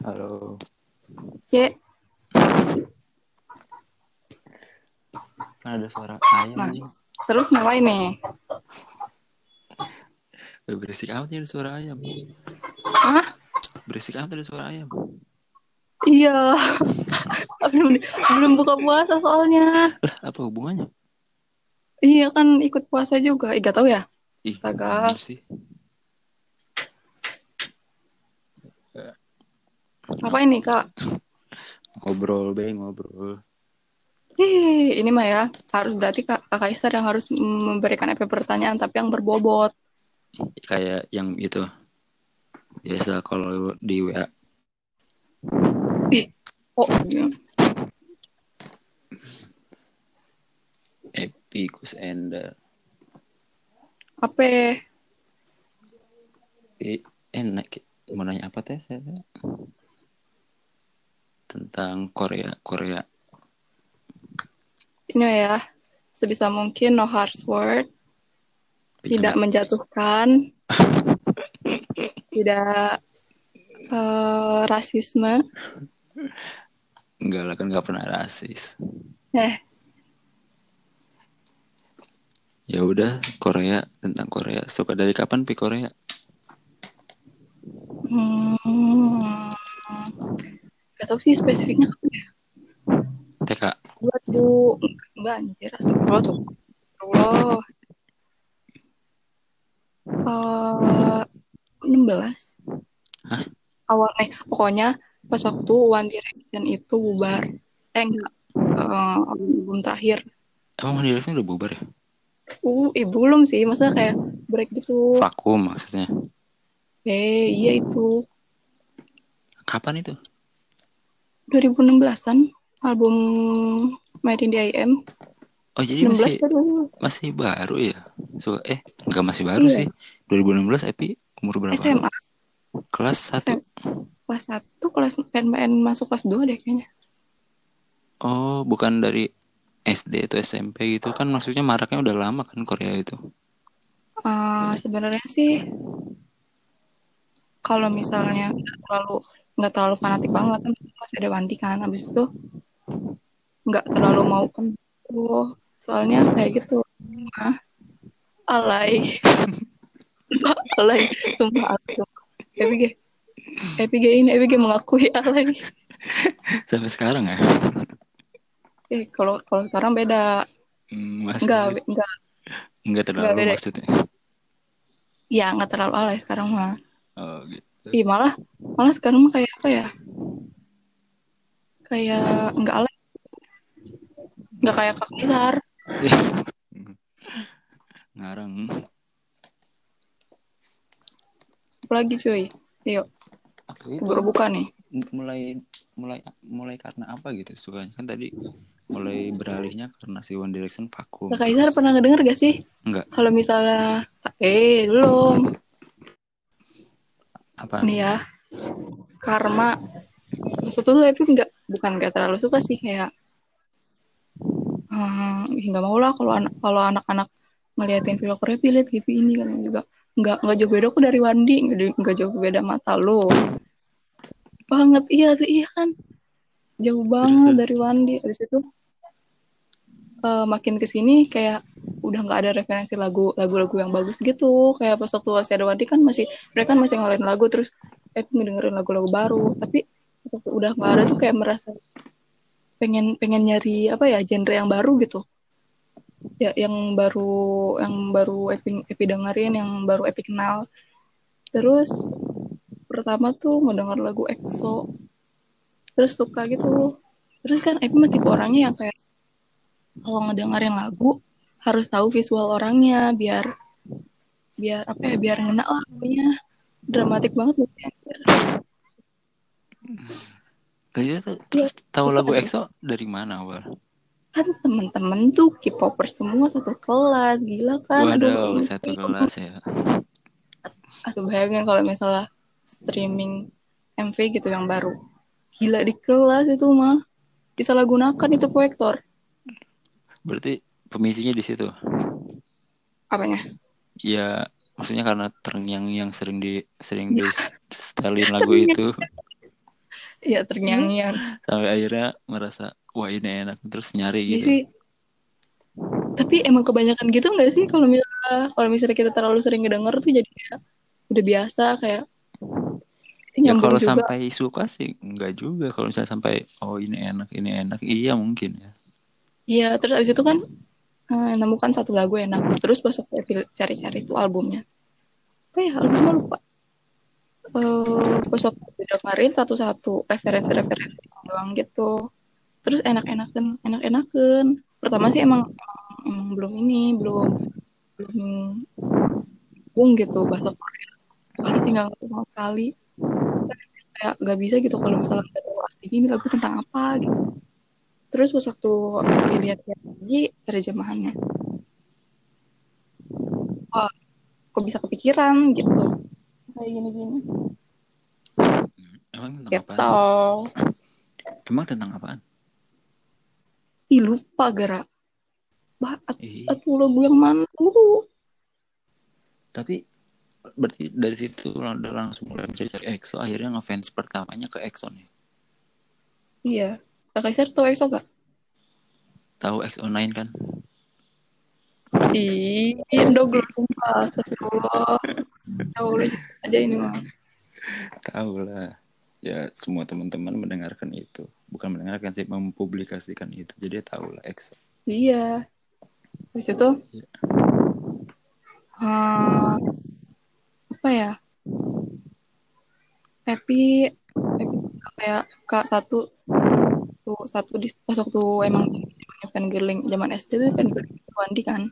Halo. C. Kan ada suara ayam Nah. anjing. Terus ngapain nih? Berisik amat ya ada suara ayam. Hah? Berisik amat ada suara ayam. Iya. belum, belum buka puasa soalnya. Lah, apa hubungannya? Iya kan ikut puasa juga. Ih, gak tahu ya? Ih, Astaga. sih? Apa ini kak? Ngobrol, be, ngobrol. Ih, ini mah ya harus berarti kak, kak Kaisar yang harus memberikan EP pertanyaan tapi yang berbobot. Kayak yang itu. Biasa kalau di WA. Oh, iya. Epicus Enda. apa? Eh, enak. Mau nanya apa teh saya? Tentang Korea, Korea. Ini ya sebisa mungkin no harsh word, tidak menjatuhkan, tidak eh, rasisme. Enggak lah, kan nggak pernah rasis. Eh, Ya udah, Korea tentang Korea. Suka dari kapan pi Korea? hmm, gak tahu sih spesifiknya TK. 2000 enggak anjir astagfirullah tuh Allah Eh, 16 Hah? awal eh pokoknya pas waktu One Direction itu bubar eh enggak eh, album terakhir Emang One Direction udah bubar ya? uh eh, belum sih masa kayak break gitu Vakum maksudnya. eh iya itu Kapan itu? 2016an album Made in the IM Oh jadi 16 masih baru masih baru ya? So, eh nggak masih baru Iya. sih. 2016 Epi umur berapa? SMA Kelas 1 kelas 1 kelas pengen masuk kelas 2 deh kayaknya Oh bukan dari SD atau SMP gitu kan maksudnya maraknya udah lama kan Korea itu. Eh, sebenarnya sih kalau misalnya terlalu nggak terlalu fanatik banget kan masih ada Wandi kan habis itu nggak terlalu mau kan oh, soalnya kayak gitu ah alay alay sumpah alay. EPG EPG ini EPG mengakui alay Sampai sekarang ya? eh kalau kalau sekarang beda Hmm, enggak enggak nggak terlalu beda. maksudnya. ya nggak terlalu alay sekarang mah Oh gitu. Ih malah malah sekarang mah kayak apa ya? Kayak nggak alay, nggak kayak Kak Kaisar. Ngarang. Apalagi cuy, yuk baru buka nih. mulai mulai mulai karena apa gitu sukanya kan tadi mulai beralihnya karena si One Direction vakum Kak Kaisar pernah ngedenger gak sih? enggak Kalau misalnya, eh belum apa? Nih ya, karma. Maksud tuh tapi nggak bukan nggak terlalu suka sih kayak hmm, ih, nggak mau lah kalau anak kalau anak-anak ngeliatin film Korea pilih TV ini kan juga nggak nggak jauh beda kok dari Wandi nggak jauh beda mata lo. Banget iya sih iya kan? Jauh banget dari Wandi. Dari situ eh, makin ke sini kayak udah nggak ada referensi lagu lagu-lagu yang bagus gitu. Kayak pas waktu masih ada Wandi kan masih mereka kan masih ngeluarin lagu terus eh ngedengerin lagu-lagu baru. Tapi udah nggak ada tuh kayak merasa pengen pengen nyari apa ya genre yang baru gitu. Ya yang baru yang baru Epi, Epi dengerin yang baru Epi kenal. Terus pertama tuh ngedenger lagu EXO terus suka gitu. Terus kan Epi tipe orangnya yang kayak kalau ngedengerin lagu harus tahu visual orangnya biar biar apa ya biar ngena lah pokoknya dramatik banget gitu ya. Kayaknya tuh terus tahu suka lagu. EXO dari mana awal kan temen-temen tuh K-popper semua satu kelas gila kan waduh Aduh, satu kelas ya Aku bayangin kalau misalnya streaming MV gitu yang baru. Gila di kelas itu mah. Disalahgunakan itu proyektor. Berarti pemicunya di situ? Apanya? ya maksudnya karena terngiang yang sering di sering di setelin lagu itu. Ya terngiang-ngiang sampai akhirnya merasa wah ini enak. Terus nyari Iya gitu. sih. Tapi emang kebanyakan gitu nggak sih? Kalau misalnya kalau misalnya kita terlalu sering ngedenger tuh jadi udah biasa kayak ya kalau juga. sampai suka sih enggak juga. Kalau misalnya sampai oh ini enak ini enak. Iya mungkin ya iya terus abis itu kan eh, nemukan satu lagu enak. Terus besok cari-cari tuh albumnya. Apa ya albumnya lupa. Eh besok dengerin satu-satu referensi-referensi doang gitu. Terus enak-enakan enak-enakan. Pertama sih emang, emang belum ini belum belum bung gitu bahasa Korea. Sih nggak ngerti sama sekali. Kayak nggak bisa gitu kalau misalnya ini lagu tentang apa gitu terus pas waktu dilihat lagi terjemahannya wah kok bisa kepikiran gitu? Kayak gini-gini. Emang tentang gitu apaan? emang tentang apaan? Ih lupa gara. Bah atau lagu yang mana tuh tapi berarti dari situ udah langsung mulai mencari-cari EXO. Akhirnya ngefans pertamanya ke EXO nih. Iya Kak Kaisar tau EXO gak? tahu EXO9 kan Ih, Indoglo sumpah, astagfirullah. Ya Allah, aja ini mah. tahu lah ya semua teman-teman mendengarkan itu bukan mendengarkan sih mempublikasikan itu jadi tahu lah EXO Iya. Habis itu, Iya. eh, apa ya? Happy, happy kayak suka satu, tuh satu di pas waktu emang zamannya fangirling zaman SD tuh fangirling ke Wandi kan.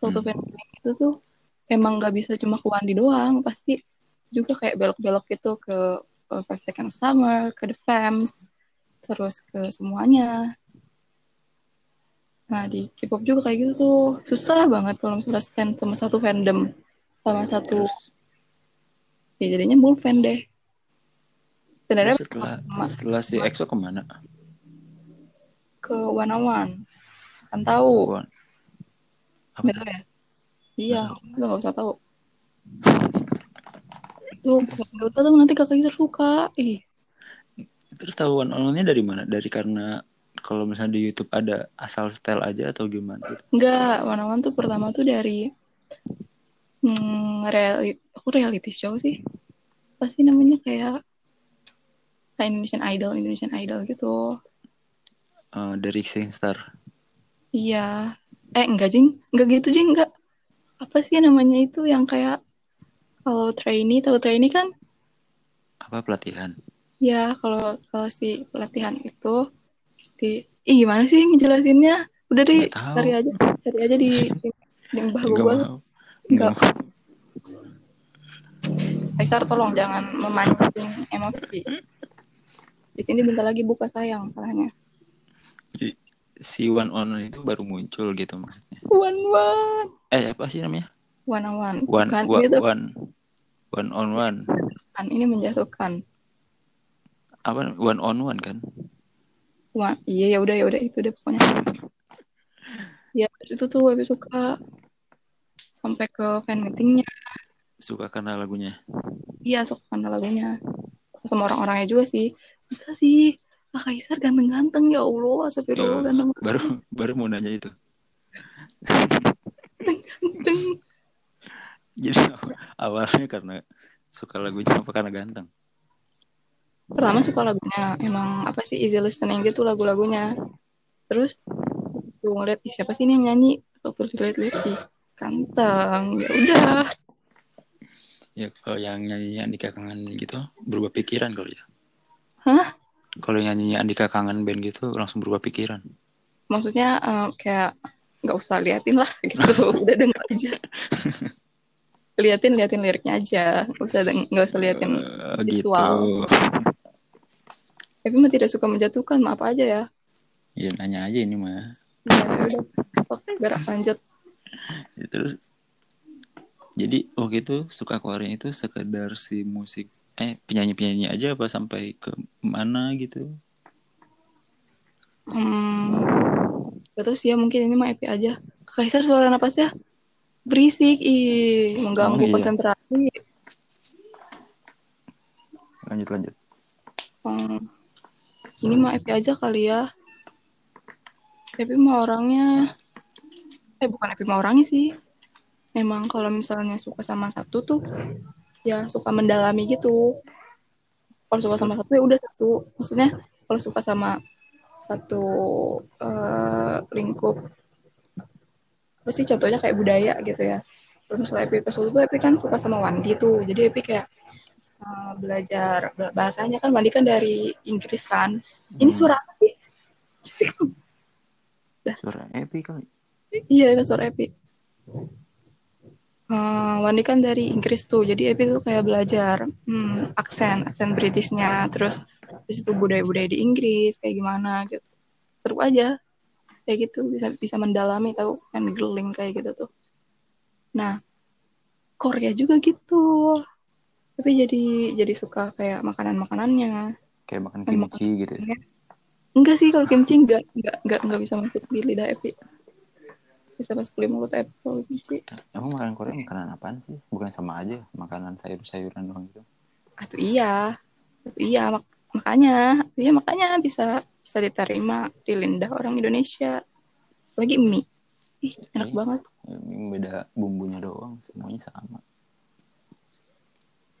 Suatu Hmm. fangirling itu tuh emang nggak bisa cuma ke Wandi doang, pasti juga kayak belok-belok gitu ke uh, Five Seconds of Summer, ke The Fams, terus ke semuanya. Nah di K-pop juga kayak gitu tuh susah banget kalau misalnya stand sama satu fandom sama satu ya jadinya full fan deh. Sebenarnya setelah setelah si EXO ke mana ke One on One kan tahu apa tuh? ya? Iya, nggak usah tahu. Itu Dota tuh nanti kakak kita suka. Ih, terus tahu one on one-nya dari mana dari karena kalau misalnya di YouTube ada asal style aja atau gimana gitu? enggak, One on One tuh pertama tuh dari hmm, reali aku reality show sih. Pasti namanya kayak kayak Indonesian Idol, Indonesian Idol gitu. Eh, dari Singstar Iya. Eh, enggak, Jing. Enggak gitu, Jing. Enggak. Apa sih namanya itu yang kayak kalau trainee, tahu trainee kan? apa pelatihan Ya, kalau kalau si pelatihan itu di Ih, gimana sih ngejelasinnya? Udah deh, cari aja, cari aja di di, mbah Nggak Google. mau Nggak. Nggak mau. Kaisar tolong jangan memancing emosi. Di sini bentar lagi buka sayang salahnya. Si one on one itu baru muncul gitu maksudnya One one, eh apa sih namanya one on one. one Bukan, tuh one one on one kan ini menjatuhkan. apa one on one kan Wah, iya ya udah ya udah itu deh pokoknya. Ya itu tuh Webi suka sampai ke fan meetingnya. suka karena lagunya Iya suka karena lagunya sama orang-orangnya juga sih. Bisa sih Kak Kaisar ganteng-ganteng ya Allah, astagfirullah Ya, ganteng baru baru mau nanya itu ganteng. jadi awalnya karena suka lagunya apa karena ganteng Pertama suka lagunya, emang apa sih easy listening gitu lagu-lagunya. Terus gue ngeliat "Ih, siapa sih ini yang nyanyi? Terus lihat-lihat sih ganteng. Ya udah. ya kalau yang nyanyinya Andika Kangen gitu berubah pikiran kali ya Hah? kalau nyanyinya Andika Kangen band gitu langsung berubah pikiran Maksudnya eh, kayak nggak usah liatin lah gitu, udah denger aja. liatin liatin liriknya aja, nggak usah nggak usah liatin. Gitu visual. Tapi mah tidak suka menjatuhkan, maaf aja ya. ya nanya aja ini mah Ya udah, lanjut. Ya, terus jadi waktu itu suka Korea itu sekedar si musik eh penyanyi penyanyi aja apa sampai ke mana gitu Hmm, sih ya mungkin ini mah EP aja. Kaisar suara napasnya berisik, ih mengganggu Oh, iya. konsentrasi. lanjut lanjut Hmm, ini mah Epi aja kali ya. Epi mah orangnya, eh bukan Epi mah orangnya sih. Memang kalau misalnya suka sama satu tuh, ya suka mendalami gitu. Kalau suka sama satu ya udah satu. Maksudnya kalau suka sama satu eh, lingkup, apa sih contohnya kayak budaya gitu ya. Terus misalnya Epi Solo tuh Epi kan suka sama Wandi tuh. Jadi Epi kayak eh, belajar bahasanya kan Wandi kan dari Inggris kan. Ini Hmm. suara apa sih? Suara Epi kali. Iya, itu suara Epi. Eh, Wandi kan dari Inggris tuh, jadi Epi tuh kayak belajar hmm, aksen, aksen Britishnya, terus terus itu budaya-budaya di Inggris kayak gimana gitu. Seru aja, kayak gitu bisa bisa mendalami tahu handling kayak gitu tuh. Nah, Korea juga gitu. Tapi jadi jadi suka kayak makanan-makanannya. Kayak makan Kan kimchi gitu. Enggak sih kalau kimchi enggak enggak enggak enggak bisa masuk di lidah Epi. Bisa masuk di mulut kalau kimchi. Emang makanan Korea makanan apaan sih? Bukan sama aja makanan sayur-sayuran doang gitu. Atau iya, Atuh iya mak- makanya, iya makanya bisa bisa diterima di lidah orang Indonesia. Lagi mie, ih enak Iya. banget. Ini beda bumbunya doang, semuanya sama.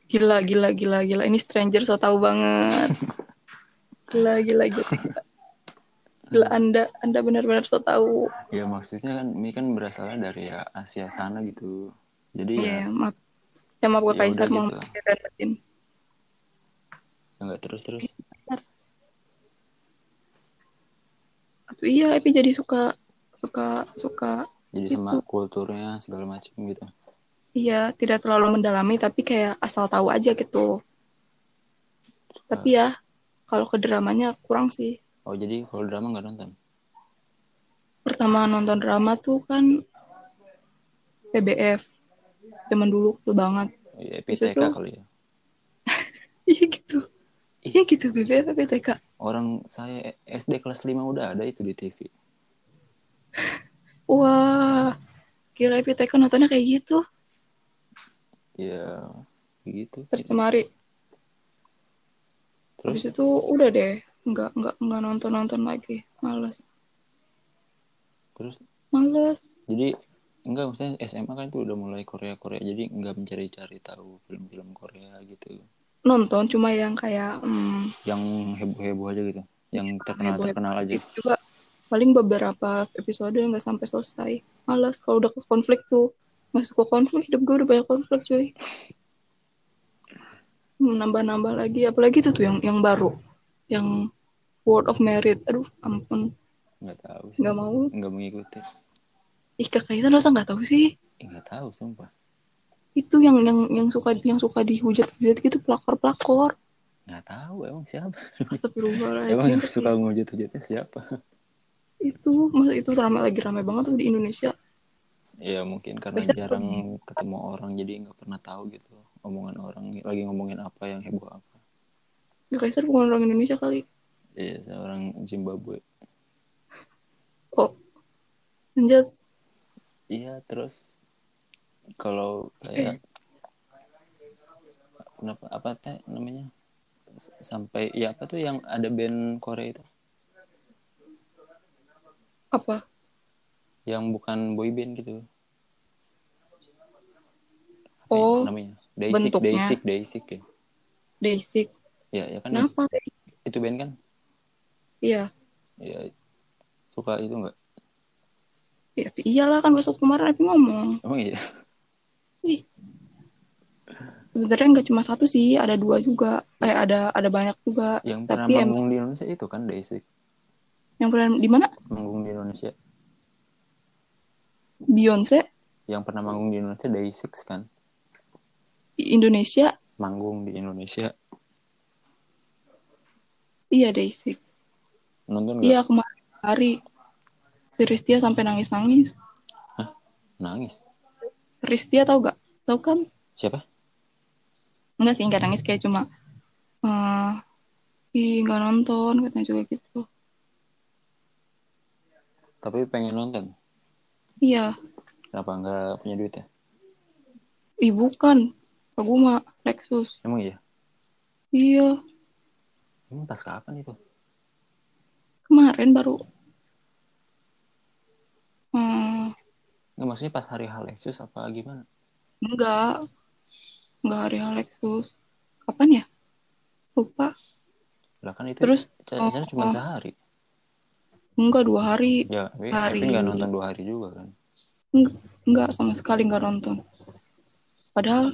Gila gila gila gila. Ini stranger so tahu banget. Gila gila gila. Gila, gila anda anda benar-benar so tahu. Ya maksudnya kan mie kan berasalnya dari ya Asia sana gitu. Jadi Iya, ya, maaf. Ya maaf gue Ya Kaisar mau gitu. dan batin. ya nggak terus-terus. Atau iya, Epi jadi suka suka suka Jadi sama Itu. kulturnya segala macam gitu. iya tidak terlalu mendalami tapi kayak asal tahu aja gitu. Suka- Tapi ya kalau ke dramanya kurang sih. Oh jadi kalau drama nggak nonton? Pertama nonton drama tuh kan PBF. Zaman dulu tuh banget. Oh, ya, PTK tuh. kali ya. Iya gitu. Iya gitu PBF PTK. Orang saya SD kelas 5 udah ada itu di TV. Wah, kira PTK nontonnya kayak gitu. Ya gitu. Terus kemari. Terus Habis itu udah deh. Nggak, nggak, nggak nonton-nonton lagi. Males. terus Males. jadi enggak maksudnya SMA kan itu udah mulai Korea Korea jadi nggak mencari-cari tahu film-film Korea gitu Nonton cuma yang kayak hmm, yang heboh-heboh aja gitu yang terkenal heboh-heboh terkenal aja juga paling beberapa episode nggak sampai selesai. Males kalau udah ke konflik tuh. Nggak suka konflik, hidup gue udah banyak konflik cuy. Hmm, Nambah-nambah lagi, apalagi itu tuh yang yang baru. Yang World of Merit. Aduh, ampun. nggak tahu sih Nggak mau. nggak mengikuti Ih, kakak itu rasa nggak tahu sih. Eh, nggak tahu sumpah Itu yang yang yang suka yang suka dihujat-hujat gitu pelakor-pelakor. nggak tahu emang siapa Astagfirullahaladzim. emang yang suka ngujut-hujutnya siapa Itu, masa itu rame lagi rame banget tuh di Indonesia. ya mungkin karena Biasanya jarang ketemu orang jadi nggak pernah tahu gitu omongan orang lagi ngomongin apa yang heboh apa Ya Kaisar bukan orang Indonesia kali. iya seorang Zimbabwe Oh, lanjut. Iya, terus kalau kayak kenapa apa teh namanya sampai ya apa tuh yang ada band Korea itu Apa? yang bukan boy band gitu. Apa ya Oh, namanya? Daisik, bentuknya. Daisik, Daisik ya. Basic. Ya, ya kan Kenapa? itu band kan? Iya. Ya suka itu enggak? Ya, iyalah kan besok kemarin aku ngomong. Emang iya. Sebenarnya nggak cuma satu sih, ada dua juga. Eh, ada ada banyak juga. Yang pernah Tapi manggung di Indonesia itu kan Daisik, yang pernah di mana? manggung di Indonesia. Beyonce Yang pernah manggung di Indonesia Daisik kan? di Indonesia. Manggung di Indonesia. Iya, Daisy. Nonton enggak? Iya, kemarin hari. Si Ristia sampai nangis-nangis. Nangis. Ristia tahu gak? Tahu kan? Siapa? Enggak sih, enggak nangis kayak cuma eh ih nggak nonton katanya juga gitu. Tapi pengen nonton. Iya, Kenapa nggak punya duit ya? ih bukan. Aku mah Lexus. Emang iya? Iya, Emang pas kapan itu? Kemarin baru. Hmm, Nggak, maksudnya pas hari hal Lexus apa gimana? enggak. Enggak hari Lexus. Kapan ya? Lupa. Lah kan itu Terus, ca- oh, cuma oh. sehari. Enggak dua hari. Ya, tapi Hari. tapi nggak nonton dua hari juga kan? Enggak, enggak sama sekali enggak nonton. Padahal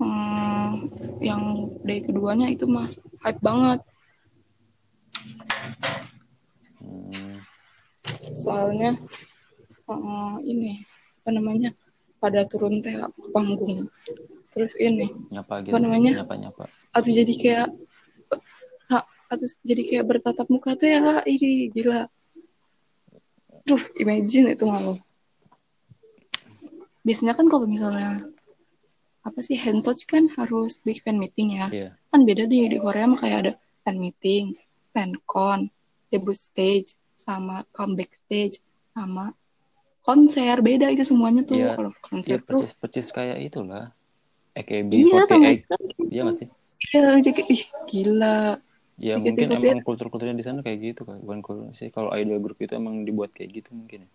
hmm, yang day keduanya itu mah hype banget. Hmm, Soalnya eh, ini apa namanya pada turun teh ke panggung. Terus ini nyapa gitu. Apa namanya? Nyapa nyapa. atau jadi kayak atau jadi kayak bertatap muka teh ya ini gila. Duh, imagine itu malu. Biasanya kan kalau misalnya apa sih hand touch kan harus di fan meeting ya. Iya. Kan beda di di Korea mah kayak ada fan meeting, fan con, debut stage, sama comeback stage, sama konser beda itu semuanya tuh. Iya. Kalau konser tuh percis percis kayak itulah. AKB iya sama 48. Iya nggak sih? Iya, jadi ih gila. Ya Dikit mungkin emang kultur-kulturnya di sana kayak gitu kan. Bukan kultur sih. Kalau idol grup itu emang dibuat kayak gitu mungkin. ya.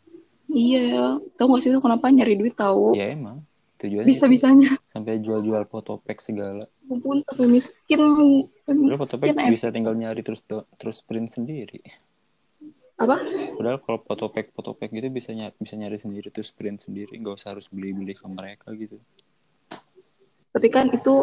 Iya, tau gak sih itu kenapa nyari duit tahu? Ya emang. Tujuannya Bisa bisanya. Sampai jual-jual foto pack segala. Ampun, tapi miskin. Padahal foto pack em. bisa tinggal nyari terus terus print sendiri. Apa? Padahal kalau foto pack foto pack gitu bisa nyari, bisa nyari sendiri terus print sendiri, nggak usah harus beli-beli ke mereka gitu. Tapi kan itu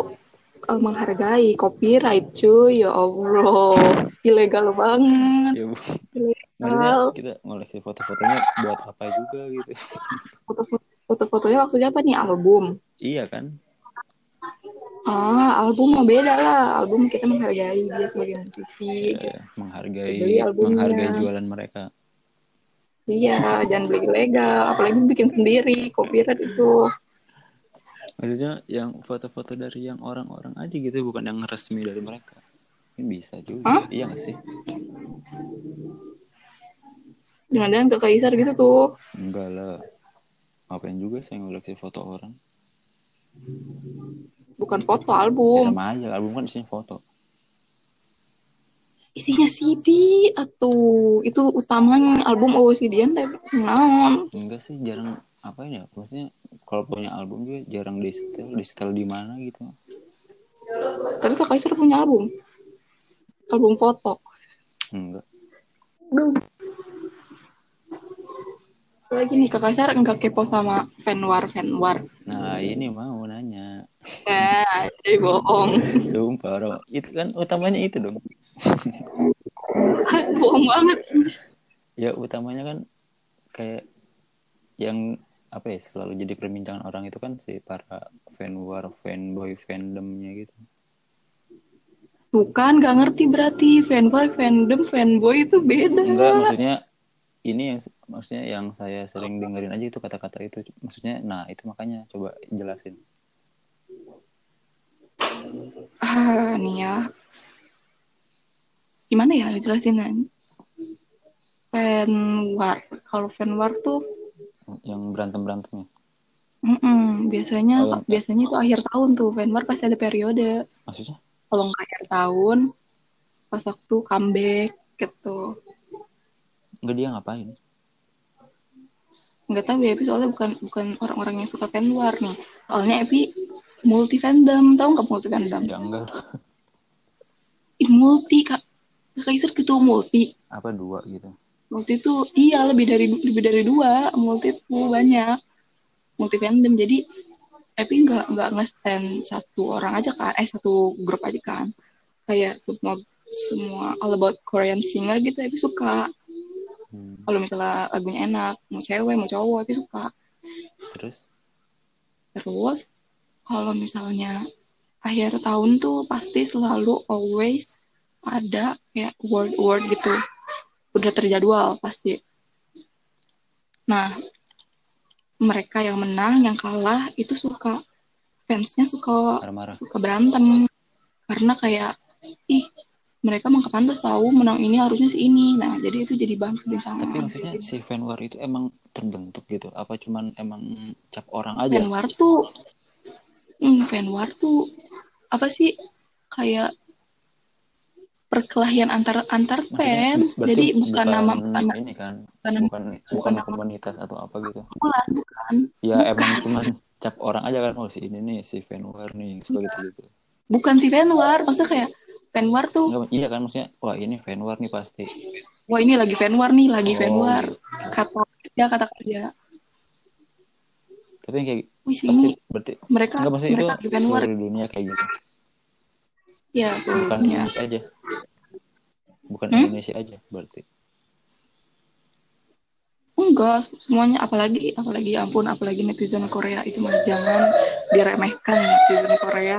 eh, menghargai copyright cuy, ya Allah. Ilegal banget. Ya bu. Ilegal. Maksudnya kita ngoleksi foto-fotonya buat apa juga gitu. Foto-foto- Foto-fotonya maksudnya apa nih? Album. iya kan? Ah, album mah beda lah. Album kita menghargai dia sebagai musisi. Ya, menghargai menghargai jualan mereka. Iya, jangan beli ilegal. Apalagi bikin sendiri, copyright itu. Maksudnya yang foto-foto dari yang orang-orang aja gitu, bukan yang resmi dari mereka. Ini bisa juga, Hah? iya gak sih? Jangan-jangan ke Kaisar gitu tuh. Enggak lah. Ngapain juga saya ngoleksi foto orang? Bukan foto Ya album. sama aja, album kan isinya foto. Isinya CD atau itu utamanya album OCD-an tapi naon. Enggak sih, jarang apa ya? Maksudnya kalau punya album juga jarang di setel, di setel di mana gitu. Tapi Kak Kaisar punya album. Album foto. Enggak. Aduh. Lagi nih Kak Kaisar enggak kepo sama fanwar fanwar. Nah ini mau nanya. Nah, jadi bohong. Sumpah, Ro. itu kan utamanya itu dong. bohong banget. Ya utamanya kan kayak yang apa ya selalu jadi perbincangan orang itu kan si para fan war, fanboy, fandomnya gitu. Bukan, gak ngerti berarti fanwar, fandom, fanboy itu beda. Enggak, maksudnya ini yang maksudnya yang saya sering dengerin aja itu kata-kata itu. Maksudnya, nah itu makanya coba jelasin. Ah, nih ya. Gimana ya jelasin Fan war. Kalau fan war tuh Yang berantem berantemnya. mm-mm, biasanya Oh, yang- biasanya itu akhir tahun tuh fan war pasti ada periode. Maksudnya? Kalau nggak akhir tahun pas waktu comeback gitu. Enggak dia ngapain? Nggak tahu ya, Epi soalnya bukan bukan orang-orang yang suka fan war nih. Soalnya Epi multi fandom, tahu nggak multi fandom? Ya enggak. Ih, multi kak. Kaiser gitu multi. Apa dua gitu. multi itu iya lebih dari lebih dari dua multi itu banyak multi fandom jadi Epi nggak nggak nge-stand satu orang aja kan eh satu grup aja kan kayak semua semua all about Korean singer gitu Epi suka Hmm. kalau misalnya lagunya enak mau cewek mau cowok Epi suka Terus? terus kalau misalnya akhir tahun tuh pasti selalu always ada kayak word word gitu udah terjadwal pasti nah mereka yang menang yang kalah itu suka fansnya suka Marah-marah. suka berantem karena kayak ih mereka mah pantas tahu menang ini harusnya si ini. Nah jadi itu jadi bahan perbincangan Tapi maksudnya si fan war itu emang terbentuk gitu? Apa cuman emang cap orang aja? fan war tuh hmm, fan war tuh apa sih kayak perkelahian antar antar fans. jadi bukan, nama bukan, ini kan? bukan, bukan bukan nama- komunitas atau apa gitu? bukan bukan. Ya Bukan. emang cuman cap orang aja kan oh si ini nih si fanwar nih suka gitu gitu bukan si fanwar maksudnya kayak fanwar tuh. Iya kan maksudnya wah ini fanwar nih pasti. Wah ini lagi fanwar nih lagi Oh, fanwar kata ya kata kerja tapi yang kayak wih pasti ini berarti mereka enggak maksudnya itu mereka lagi fanwar seluruh dunia kayak gitu. Ya bukan seluruhnya Indonesia aja. Bukan Hmm? Indonesia aja berarti. Enggak semuanya apalagi apalagi ya ampun apalagi netizen Korea itu mah jangan diremehkan netizen Korea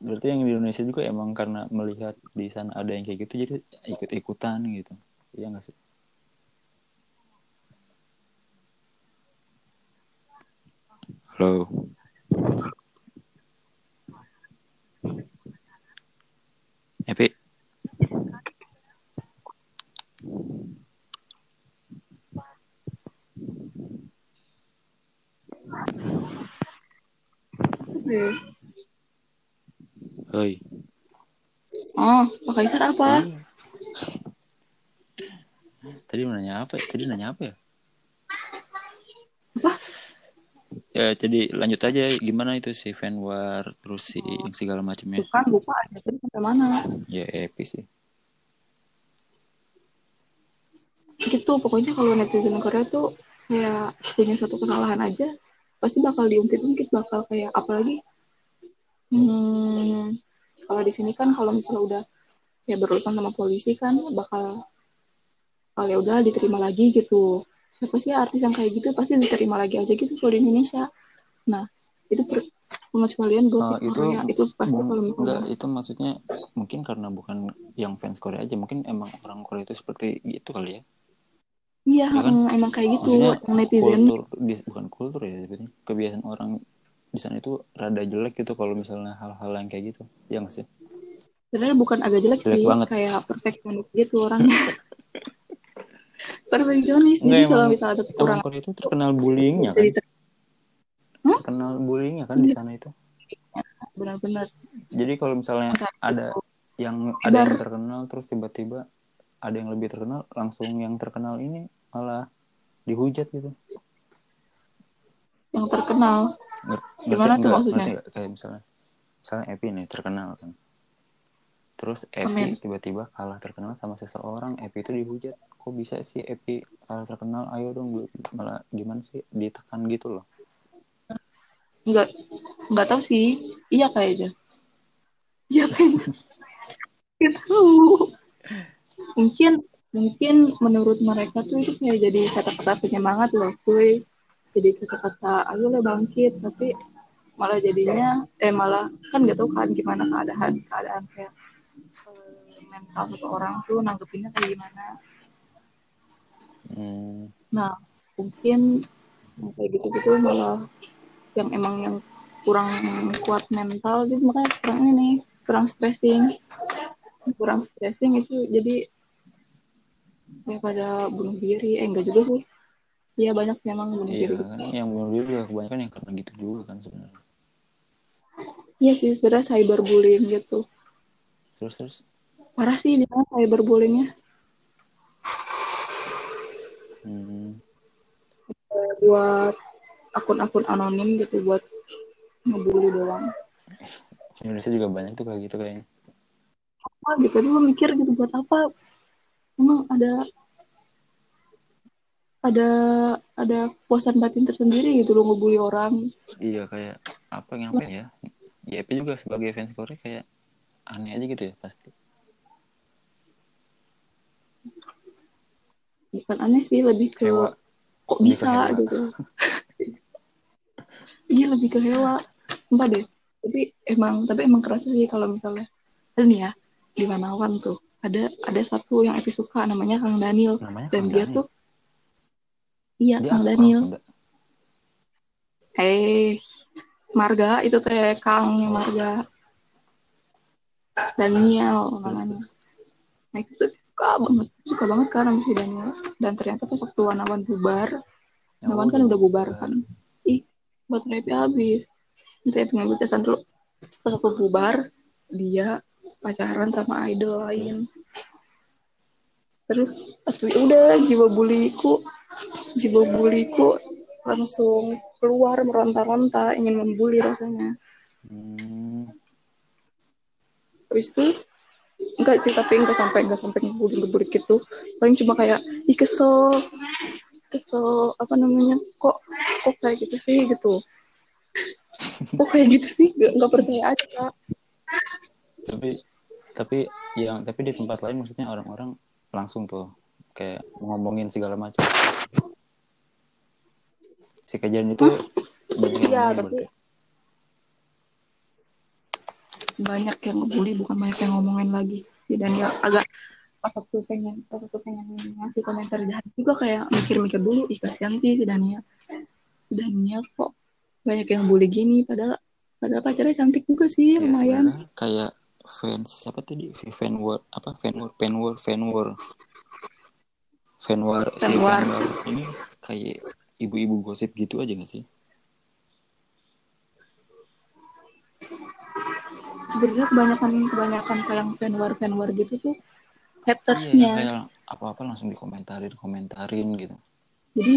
berarti yang di Indonesia juga emang karena melihat di sana ada yang kayak gitu jadi ikut ikutan gitu. Iya nggak sih? Halo. Epi Hoi oh Pak Kaisar apa Tadi mau nanya apa? ya? Tadi nanya apa ya? Apa? Ya, jadi lanjut aja gimana itu si fanwar terus si yang segala macamnya. bukan ada tadi sampai mana Ya epic sih. gitu pokoknya kalau netizen Korea tuh kayak punya satu kesalahan aja pasti bakal diungkit-ungkit bakal kayak apalagi? Hmm, kalau di sini kan kalau misalnya udah ya berurusan sama polisi kan bakal kalau ya udah diterima lagi gitu. Siapa sih artis yang kayak gitu? Pasti diterima lagi aja gitu kalau di Indonesia. Nah itu per, pengecualian buat Oh, yang itu Korea itu pasti kalau enggak misalnya itu maksudnya mungkin karena bukan yang fans Korea aja, mungkin emang orang Korea itu seperti gitu kali ya. Iya Ya kan? emang, kayak gitu Maksudnya netizen Kultur bukan kultur ya sebenarnya. Kebiasaan orang di sana itu rada jelek gitu kalau misalnya hal-hal yang kayak gitu. Ya nggak sih? sebenarnya bukan agak jelek Jelek sih banget. kayak perfeksionis gitu orangnya perfeksionis jadi kalau misalnya ada kurang orang Korea itu terkenal bullyingnya kan? ter- Terkenal bullyingnya kan di sana itu. benar-benar Jadi kalau misalnya ada yang ada yang terkenal terus tiba-tiba ada yang lebih terkenal langsung yang terkenal ini malah dihujat gitu. yang terkenal Nger- Gimana tuh maksudnya? Kayak misalnya misalnya Epi nih terkenal kan. Terus Epi tiba-tiba kalah terkenal sama seseorang, Epi itu dihujat. Kok bisa sih Epi kalah terkenal? Ayo dong malah gimana sih ditekan gitu loh. nggak nggak tahu sih iya kayaknya iya kayaknya nggak tahu mungkin mungkin menurut mereka tuh itu kayak jadi kata-kata penyemangat loh cuy. Jadi kata-kata ayo lah bangkit tapi malah jadinya eh malah kan nggak tahu kan gimana keadaan keadaan kayak eh, mental seseorang tuh nanggepinnya kayak gimana. Hmm, Nah, mungkin kayak gitu-gitu malah yang emang yang kurang kuat mental gitu makanya kurang ini nih, kurang stressing. Kurang stressing itu jadi kayak pada bunuh diri. Eh enggak juga sih. Iya banyak memang bunuh iya diri. kan yang bunuh diri juga kebanyakan yang karena gitu juga kan sebenarnya. Iya sih sebenarnya cyberbullying gitu. Terus terus Parah sih dia cyberbullyingnya. hmm, buat akun-akun anonim gitu buat ngebully doang. Indonesia juga banyak tuh kayak gitu kayaknya. Apa gitu, dulu mikir gitu buat apa? Emang ada ada ada puasan batin tersendiri gitu lo ngebully orang Iya kayak apa ngapain ya? Ya Epi juga sebagai fans Korea kayak aneh aja gitu ya pasti. bukan aneh sih lebih ke Hewa. kok Lebih ke bisa hewa. gitu iya lebih ke hewa Sumpah deh tapi emang tapi emang kerasa sih kalau misalnya ada nih ya di Manawan tuh ada ada satu yang Epi suka namanya Kang Daniel Namanya dan Kang dia Daniel. tuh iya Dia Kang Daniel eh Marga itu teh Kang Marga Daniel namanya. Nah itu tuh suka banget, suka banget kan sama si Daniel. Dan ternyata pas waktu Wanawan bubar, Oh, Wanawan kan udah bubar kan. Ih, baterai Epi habis. Nanti Epi ngambil casan dulu. Pas waktu bubar, dia pacaran sama idol lain. Terus atuh udah jiwa buliku jiwa buliku langsung keluar meronta-ronta ingin membuli rasanya. Hmm. habis itu enggak sih tapi enggak sampai enggak sampai ngebully ngebully gitu. Paling cuma kayak ih kesel kesel apa namanya kok kok kayak gitu sih? gitu. Kok kayak gitu sih? Nggak nggak percaya aja. Tapi tapi yang tapi di tempat lain maksudnya orang-orang langsung tuh kayak ngomongin segala macam. Si kejadian itu Iya, tapi- berarti. banyak yang ngebully bukan banyak yang ngomongin lagi sih dan ya agak pas waktu pengen pas waktu pengen ngasih komentar jahat juga kayak mikir-mikir dulu ih kasihan sih si Dania si Dania kok banyak yang bully gini padahal padahal pacarnya cantik juga sih Ya, lumayan kayak fans apa tadi? Fan war apa? Fan war fan war fan war. Fan war si Fan war. fan war ini kayak ibu-ibu gosip gitu aja gak sih? Sebenarnya kebanyakan kebanyakan kayak fanwar fanwar gitu tuh iya hatersnya kayak apa-apa langsung dikomentarin komentarin gitu. Jadi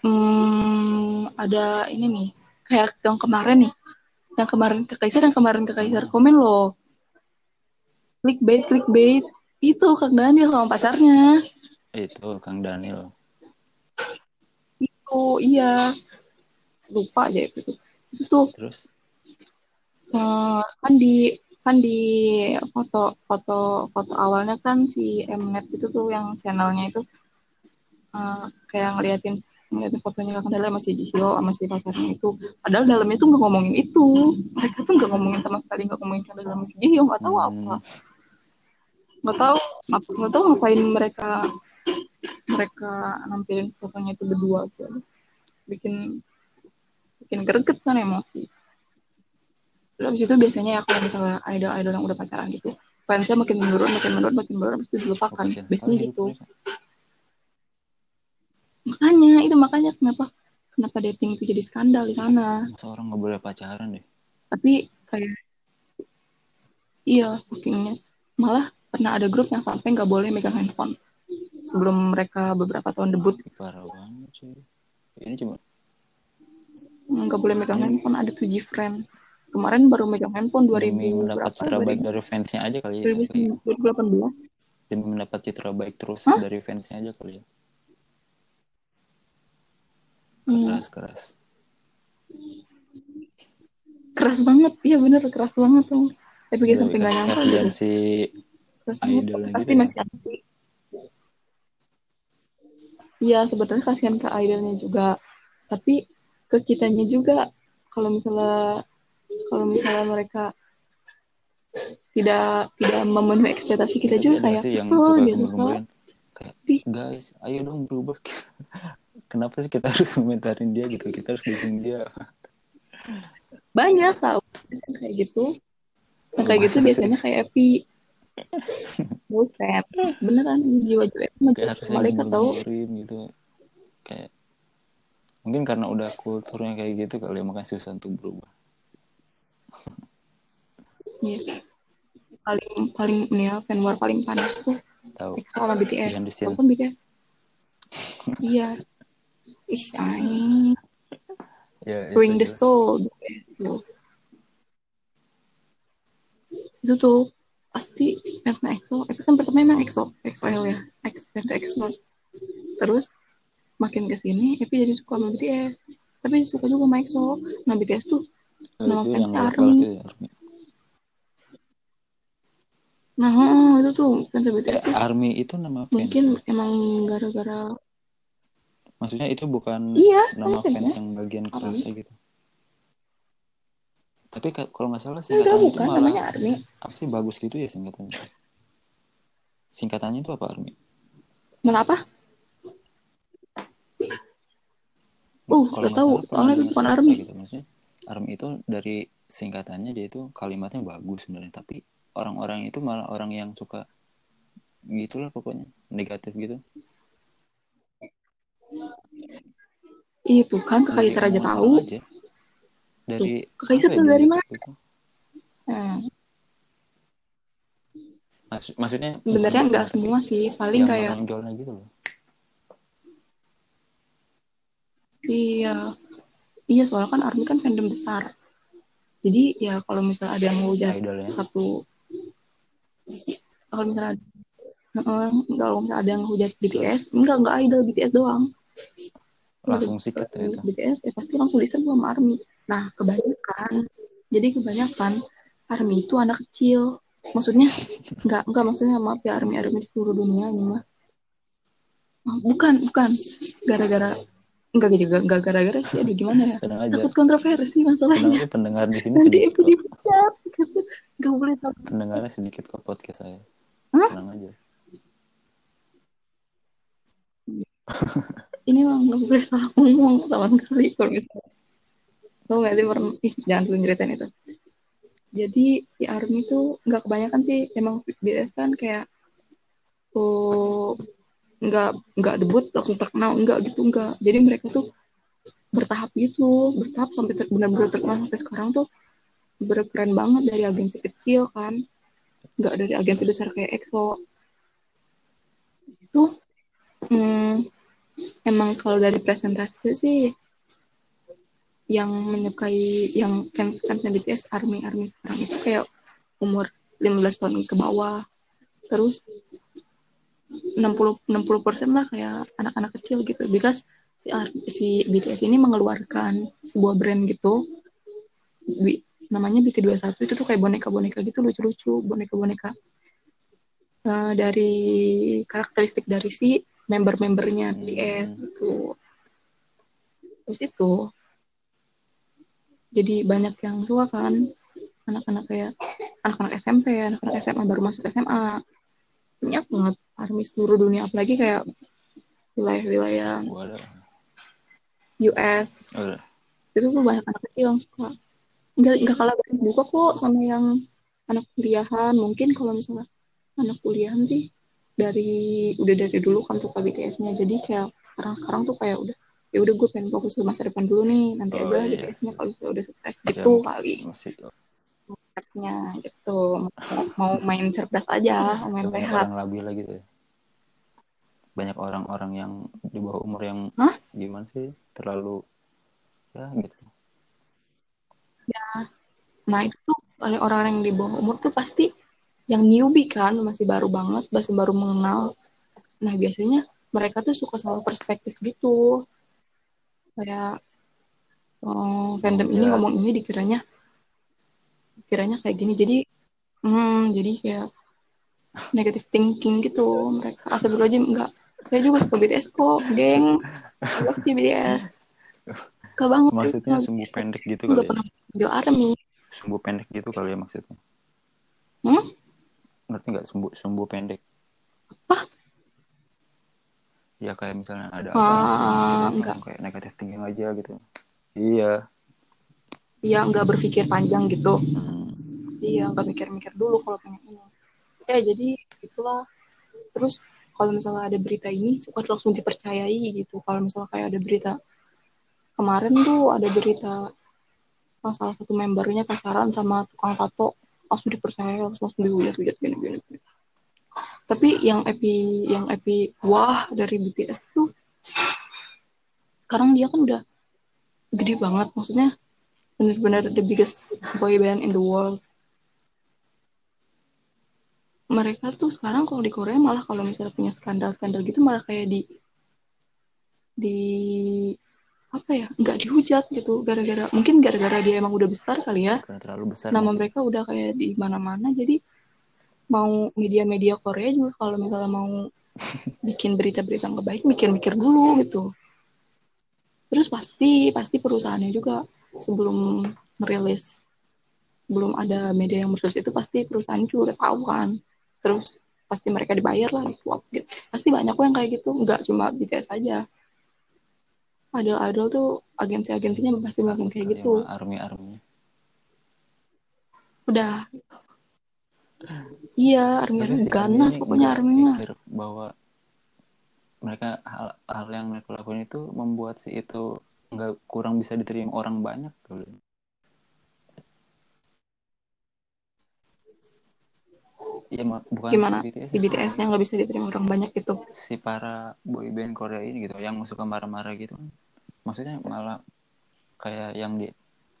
hmm, ada ini nih kayak yang kemarin nih yang kemarin ke Kaisar yang kemarin ke Kaisar. Komen loh. Clickbait clickbait. Itu Kang Daniel sama pacarnya. Itu Kang Daniel. Itu iya. Lupa aja itu. Itu tuh terus? Eh, kan di kan di foto foto foto awalnya kan si Mnet itu tuh yang channelnya itu eh, kayak ngeliatin ngeliatin fotonya Kang Daniel masih Jihyo sama si pacarnya itu. Padahal dalamnya tuh nggak ngomongin itu. Mereka tuh nggak ngomongin sama sekali nggak ngomongin Daniel sama si Jihyo nggak tahu Hmm. apa. Nggak tahu ngap- nggak tahu ngapain mereka mereka nampilin fotonya itu berdua gitu bikin bikin greget kan emosi. Terus abis itu biasanya ya kalau misalnya idol-idol yang udah pacaran gitu fansnya makin menurun makin menurun makin menurun habis itu dilupakan. Biasanya gitu. Makanya itu makanya kenapa kenapa dating itu jadi skandal di sana. Masa orang nggak boleh pacaran deh. Tapi kayak iya sakingnya malah pernah ada grup yang sampai nggak boleh megang handphone. Sebelum mereka beberapa tahun debut. Parah banget sih. Ini cuma nggak boleh megang handphone ada 2G friend. Kemarin baru megang handphone 2000 demi mendapat berapa citra baik 2000 dari fansnya aja kali ya. Kayak 2018 demi mendapat citra baik terus Hah? dari fansnya aja kali ya Hmm. keras keras. Keras banget. Iya bener. Keras banget tuh tapi Tapi kita sampai nggak nyangka gitu. si keras banget. Idolnya pasti gitu ya. masih anti. Iya sebetulnya kasihan ke idolnya juga. Tapi ke kitanya juga. Kalau misalnya kalau misalnya mereka tidak tidak memenuhi ekspektasi kita juga kayak kesel gitu. Di- guys ayo dong berubah kenapa sih kita harus komentarin dia gitu? Kita harus dukung dia banyak tau. Kayak gitu. Yang kayak gitu biasanya kayak Epi. Bukan beneran itu macam harusnya malaikat tau. gembor-gemborin gitu. Kayak mungkin karena udah kulturnya kayak gitu kali ya makanya susah untuk berubah. Iya. paling paling nih ya fan war paling panas tuh. Tahu sama BTS kan BTS iya Ish, aing. ya itu Bring the soul itu itu tuh pasti fansnya EXO itu kan pertama emang EXO EXO ya. X fans EXO terus makin ke sini Epi jadi suka sama BTS tapi suka juga sama EXO nah BTS tuh Oh, nama lokal ARMY. gitu ya nah itu tuh fans BTS Eh, tuh. ARMY itu nama fans mungkin emang gara-gara maksudnya itu bukan iya nama fans fans ya yang bagian ARMY. kelasnya gitu. Tapi ka- kalau nggak salah enggak singkatannya itu bukan malah namanya ARMY. apa sih bagus gitu ya singkatannya? Singkatannya itu apa ARMY? Apa? Uh, kalau nggak tahu. Soalnya itu bukan ARMY. gitu. Maksudnya ARMY itu dari singkatannya dia itu kalimatnya bagus sebenarnya. Tapi orang-orang itu malah orang yang suka gitulah pokoknya. Negatif gitu itu kan ke Jadi Kaisar aja tahu aja. dari Kakak Isa apa ya, tuh dari mana? Nah, Maksud- maksudnya sebenarnya nggak semua sih, paling kayak gitu loh iya, iya soalnya kan Army kan fandom besar. Jadi ya kalau misalnya ada yang ngehujat idolnya satu, kalau misalnya kalau misalnya ada yang ngehujat BTS, enggak enggak idol BTS doang. Langsung sikat ya itu BTS ya pasti langsung diserbu sama ARMY. Nah, kebanyakan, jadi kebanyakan ARMY itu anak kecil. Maksudnya, enggak, enggak maksudnya maaf ya ARMY-ARMY di seluruh dunia ini mah. Ah, Bukan, bukan. Gara-gara, enggak juga, enggak gara-gara sih, aduh gimana ya. tenang aja Takut kontroversi tenang masalahnya. aja pendengar di sini Nanti sedikit aku dipecat. Enggak boleh tahu. pendengarnya sedikit kok podcast saya Hah? tenang aja Ini mah enggak boleh salah ngomong sama sekali. Kalau misalnya, tau nggak sih, pernah, ih, jangan dulu ceritain itu. Jadi si ARMY itu nggak kebanyakan sih. Emang BTS kan kayak oh nggak nggak debut langsung terkenal. Nggak gitu nggak. Jadi mereka tuh bertahap gitu. Bertahap sampai ter- benar-benar terkenal sampai sekarang tuh berkeren banget dari agensi kecil kan. Nggak dari agensi besar kayak EXO itu hmm, emang kalau dari presentasi sih yang menyukai yang fans fansnya BTS army army sekarang itu kayak umur 15 tahun ke bawah. Terus 60 60 persen lah kayak anak-anak kecil gitu. Because si si BTS ini mengeluarkan sebuah brand gitu. Namanya BT21 itu tuh kayak boneka-boneka gitu lucu-lucu boneka-boneka. Eh, dari karakteristik dari si member-membernya BTS Hmm. gitu. Terus itu jadi banyak yang tua kan anak-anak kayak anak-anak SMP anak-anak SMA baru masuk SMA banyak banget army seluruh dunia apalagi kayak wilayah-wilayah US udah itu tuh banyak anak kecil yang suka. Nggak nggak kalah banyak juga kok sama yang anak kuliahan. Mungkin kalau misalnya anak kuliahan sih dari udah dari dulu kan suka BTS-nya jadi kayak sekarang sekarang tuh kayak udah ya udah gue pengen fokus ke masa depan dulu nih. Nanti Oh, aja iya. BTS-nya kalau sudah udah sukses gitu Ya, kali masih. Nya gitu. Mau, main cerdas aja mau main banyak sehat orang labil lah gitu ya. Banyak orang-orang yang di bawah umur yang Hah? gimana sih? Terlalu ya gitu. Nah itu tuh oleh orang yang di bawah umur tuh pasti yang newbie kan masih baru banget masih baru mengenal. Nah biasanya mereka tuh suka salah perspektif gitu. Kayak oh, fandom ini Ya. ngomong ini dikiranya dikiranya kayak gini. Jadi hmm jadi kayak negative thinking gitu mereka. Astagfirullahaladzim enggak. Saya juga suka BTS kok love you BTS suka banget. Maksudnya Suka sumbu BTS. pendek gitu kali ya? pernah panggil ARMY. Sumbu pendek gitu kali ya maksudnya? Hmm? Ngerti nggak? Sumbu sumbu pendek. Apa? ya kayak misalnya ada Ah, gitu, enggak. kayak negatif thinking aja gitu. Iya. Iya nggak berpikir panjang gitu. Hmm. iya nggak mikir-mikir dulu kalau pengen ini. Ya jadi itulah. Terus kalau misalnya ada berita ini suka langsung dipercayai gitu. Kalau misalnya kayak ada berita kemarin tuh ada berita salah satu membernya pacaran sama tukang tato langsung dipercaya langsung langsung dihujat-hujat gini gini tapi yang epi yang epi wah dari BTS tuh sekarang dia kan udah gede banget. Maksudnya bener-bener the biggest boy band in the world. Mereka tuh sekarang kalau di Korea malah kalau misalnya punya skandal-skandal gitu malah kayak di di apa ya nggak dihujat gitu gara-gara mungkin gara-gara dia emang udah besar kali ya. Karena terlalu besar nama mungkin. mereka udah kayak di mana-mana jadi mau media-media Korea juga kalau misalnya mau bikin berita-berita nggak baik mikir-mikir dulu gitu. Terus pasti pasti perusahaannya juga sebelum merilis sebelum ada media yang merilis itu pasti perusahaan juga udah tahu kan. Terus pasti mereka dibayar lah di suap gitu. Pasti banyak kok yang kayak gitu nggak cuma BTS aja idol-idol tuh agensi-agensinya pasti bakal kayak gitu. Army-army. Udah. Iya, army-army ganas pokoknya arminya. Bahwa mereka hal, hal yang mereka lakukan itu membuat si itu nggak kurang bisa diterima orang banyak. Iya, bukan Gimana? si ya. BTS. Si BTS-nya nggak bisa diterima orang banyak itu. Si para boyband Korea ini gitu, yang suka marah-marah gitu. Kan maksudnya malah kayak yang di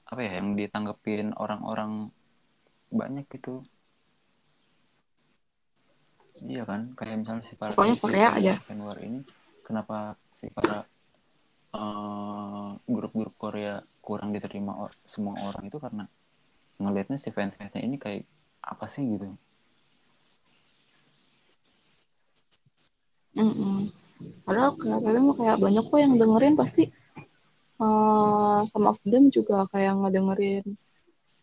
apa ya yang ditanggepin orang-orang banyak gitu iya kan kayak misalnya si para Pokoknya Korea aja. ini kenapa si para eh, grup-grup Korea kurang diterima or- semua orang itu karena ngelihatnya si fans-fansnya ini kayak apa sih gitu Mm-mm. padahal kayak kayak banyak kok yang dengerin pasti eh some of them juga kayak ngedengerin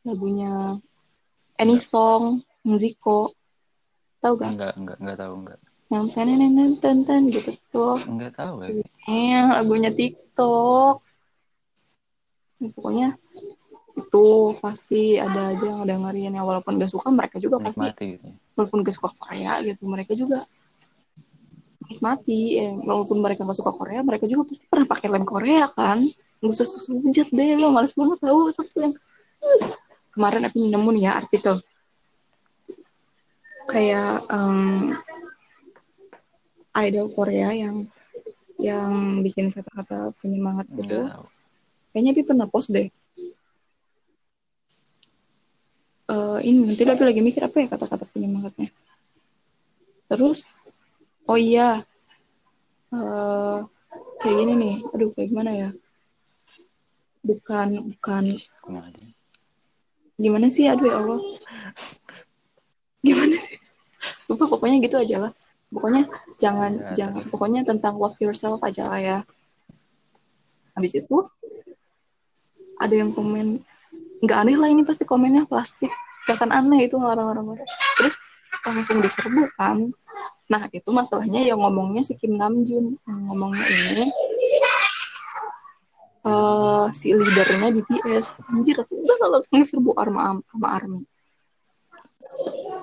lagunya Any Song Zico tahu gak? Enggak enggak enggak tahu enggak. Yang ten ten ten gitu. Tuh enggak tahu lagi eh lagunya TikTok. Ya, pokoknya itu pasti ada aja yang dengerin ya walaupun gak suka mereka juga pasti. Nikmati gitu ya. walaupun gak suka Korea gitu mereka juga nikmati eh, walaupun mereka gak suka Korea mereka juga pasti pernah pakai lem Korea kan? Nggak usah susah hujat deh lo males banget tahu tapi yang kemarin aku nemu nih ya artikel. Kayak em, idol Korea yang yang bikin kata-kata penyemangat gitu kayaknya dia pernah post deh. Eh, ini nanti lagi lagi mikir apa ya kata-kata penyemangatnya. Terus oh iya. Eh, kayak gini nih. Aduh kayak gimana ya? Bukan bukan. Gimana sih? Aduh ya Allah. Gimana sih? Lupa pokoknya gitu aja lah. Pokoknya jangan Ya, jangan. terus. pokoknya tentang love yourself aja lah ya. Habis itu ada yang komen. Nggak aneh lah ini pasti komennya plastik. Gak akan aneh itu orang-orang. Terus langsung diserbu kan nah itu masalahnya yang ngomongnya si Kim Namjoon. Yang ngomongnya ini eh si leadernya BTS anjir aku udah kalau serbu arma sama army.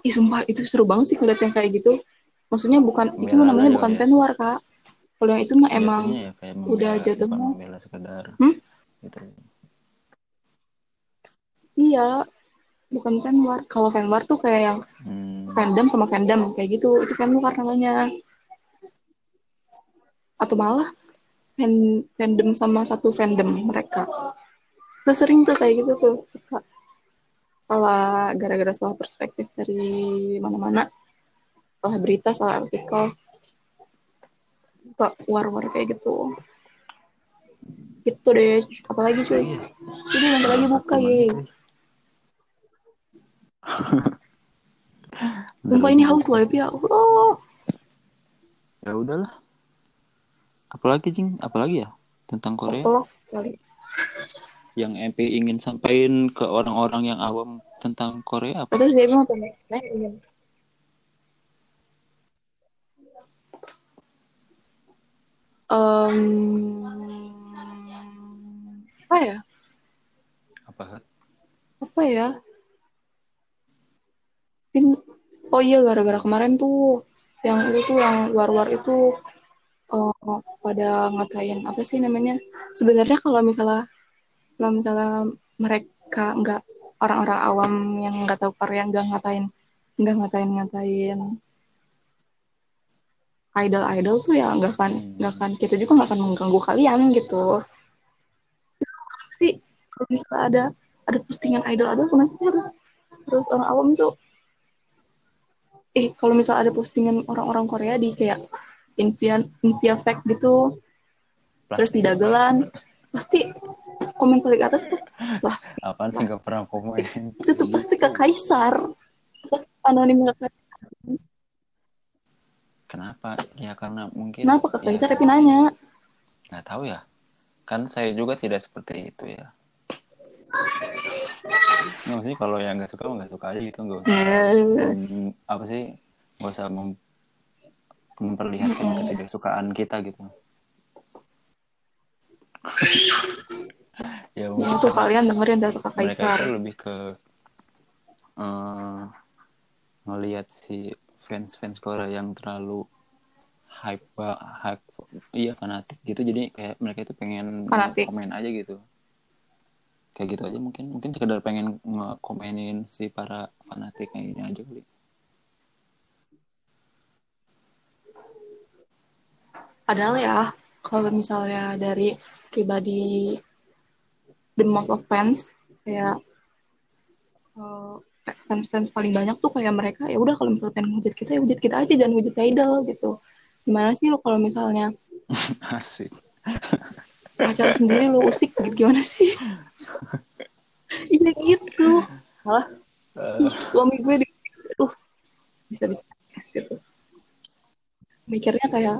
Ih sumpah itu seru banget sih ngeliat yang kayak gitu. Maksudnya bukan itu Bela namanya lah, bukan ya. fan war kak. Kalau yang itu mah emang Jatuhnya ya udah jatuhnya. membela sekedar Hmm? gitu. Iya bukan fan war kalau fan war tuh kayak yang hmm, fandom sama fandom kayak gitu. Itu fan war namanya. Atau malah fan fandom sama satu fandom mereka. Tuh sering tuh kayak gitu tuh suka. Salah gara-gara salah perspektif dari mana-mana. Salah berita salah artikel. Suka war-war kayak gitu. Gitu deh. Apalagi cuy? Iya. ini nanti lagi buka ya sumpah ini haus loh ya Allah. Ya udahlah. Apalagi jing? Apalagi ya tentang Korea? Kelas kali yang MP ingin sampaikan ke orang-orang yang awam tentang Korea apa? Terus dia mau. Em, apa ya? apa? Apa ya? Mungkin- oh iya gara-gara kemarin tuh yang itu tuh yang war-war itu eh, pada ngatain apa sih namanya? Sebenarnya kalau misalnya kalau misalnya mereka nggak orang-orang awam yang nggak tahu Korea nggak ngatain nggak ngatain ngatain idol-idol tuh ya nggak akan nggak akan kita juga nggak akan mengganggu kalian gitu sih kalau misalnya ada ada postingan idol-idol kenapa sih harus orang awam tuh eh kalau misalnya ada postingan orang-orang Korea di kayak Invia Invia Fact gitu terus di dagelan pasti komen paling atas tuh lah. Apaan sih nggak pernah komen. Itu tuh pasti ke Kaisar. Anonim ke kenapa? Ya karena mungkin kenapa ke ya, Kaisar tapi nanya? Nggak tahu ya. Kan saya juga tidak seperti itu ya Nggak, maksudnya kalau yang nggak suka nggak suka aja gitu nggak usah mem- apa sih nggak usah mem- memperlihatkan ketidaksukaan kita gitu. Ya mungkin itu kalian dengerin dari ke mereka itu lebih ke eh, ngelihat si fans-fans Korea yang terlalu hype hype iya fanatik gitu. Jadi kayak mereka itu pengen komen aja gitu kayak gitu aja mungkin. Mungkin sekedar pengen komenin si para fanatik kayak ini aja kali. Padahal ya kalau misalnya dari pribadi the most of fans kayak uh, fans-fans paling banyak tuh kayak mereka ya udah kalau misalnya pengen hujat kita ya hujat kita aja dan hujat idol gitu. Gimana sih lo kalau misalnya asik pacar sendiri lo usik gitu gimana sih? Iya gitu. Malah ih, suami gue di uh bisa bisa gitu. Mikirnya kayak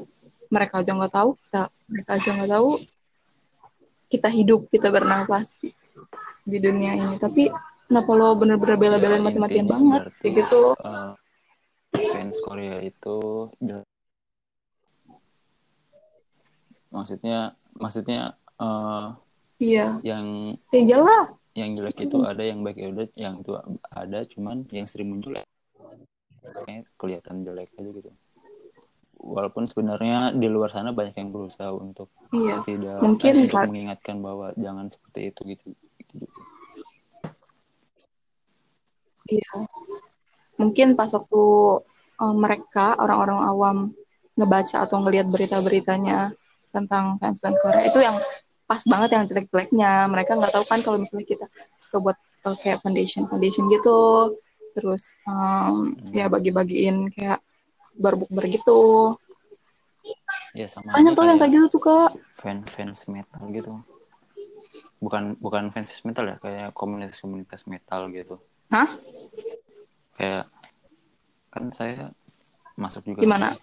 mereka aja nggak tahu kita mereka aja nggak tahu kita hidup kita bernapas di dunia ini. Tapi kenapa lo bener-bener bela-belain Ya, mati-matian intinya banget? kayak gitu. Eh, fans Korea itu maksudnya maksudnya eh, iya yang ya jelas yang jelek itu ada yang baik ya udah yang itu ada cuman yang sering muncul ya kelihatan jelek aja gitu walaupun sebenarnya di luar sana banyak yang berusaha untuk iya tidak Mungkin eh, untuk Kak. mengingatkan bahwa jangan seperti itu gitu, gitu juga. Iya. Mungkin pas waktu eh, mereka orang-orang awam ngebaca atau ngelihat berita-beritanya tentang fans-fans Korea itu yang pas banget yang jelek-jeleknya. Mereka nggak tahu kan kalau misalnya kita suka buat eh, kayak foundation foundation gitu, terus em, ya bagi-bagiin kayak barbukber gitu. ya sama Banyak tuh yang kayak gitu tuh kak. fan fans metal gitu bukan bukan fans metal ya kayak komunitas komunitas metal gitu Hah? kayak kan saya masuk juga Gimana?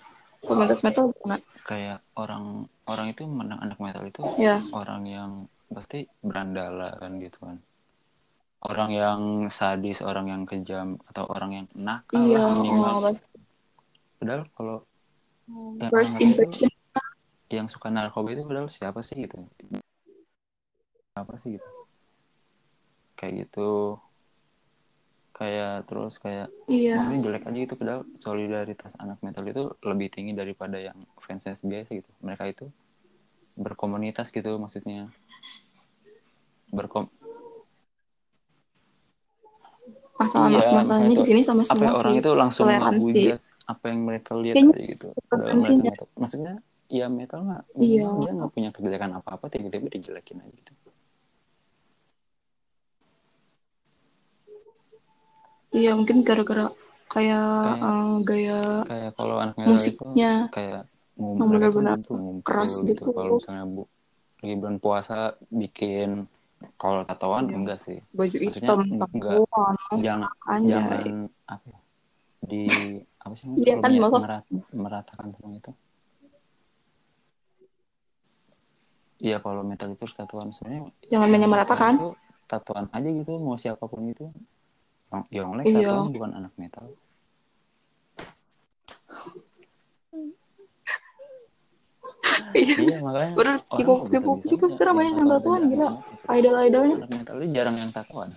Komunitas metal gimana? kayak orang orang itu menang anak metal itu Ya. orang yang pasti berandala kan gitu kan orang yang sadis orang yang kejam atau orang yang nakal Iya. minimal oh, padahal kalau yang First orang itu impression. yang suka narkoba itu padahal siapa sih gitu apa sih gitu kayak gitu kayak terus kayak Iya. ini jelek aja itu padahal solidaritas anak metal itu lebih tinggi daripada yang fans biasa gitu mereka itu berkomunitas gitu maksudnya berkom Masalah Iya, masalahnya di sini sama apa semua orang sih. itu langsung toleransi. apa yang mereka lihat Kayaknya aja gitu dalam metal. maksudnya ya metal nggak Iya. dia nggak punya kejelekan apa apa tiba-tiba dijelekin aja gitu Iya mungkin gara-gara kayak Kayak- eh, gaya kayak kalau anak musiknya itu kayak tuh benar-benar keras gitu. kalau misalnya bu lagi bulan puasa bikin kalau tatoan Iya. enggak sih baju Maksudnya hitam, enggak. tatoan, jangan anjay. jangan apa ya, di apa sih Iya kan, meya- maksud- merat- meratakan semua itu iya kalau metal itu harus tatoan sebenarnya Jangan menyamaratakan. itu tatoan aja gitu mau siapa pun itu yang yang like Iya. tatoan bukan anak metal Iya. iya makanya Bener, orang K-pop, K-pop, K-pop sekarang banyak yang tatoan, aja gila. anak metal. Idol-idolnya. anak metal itu jarang yang tatoan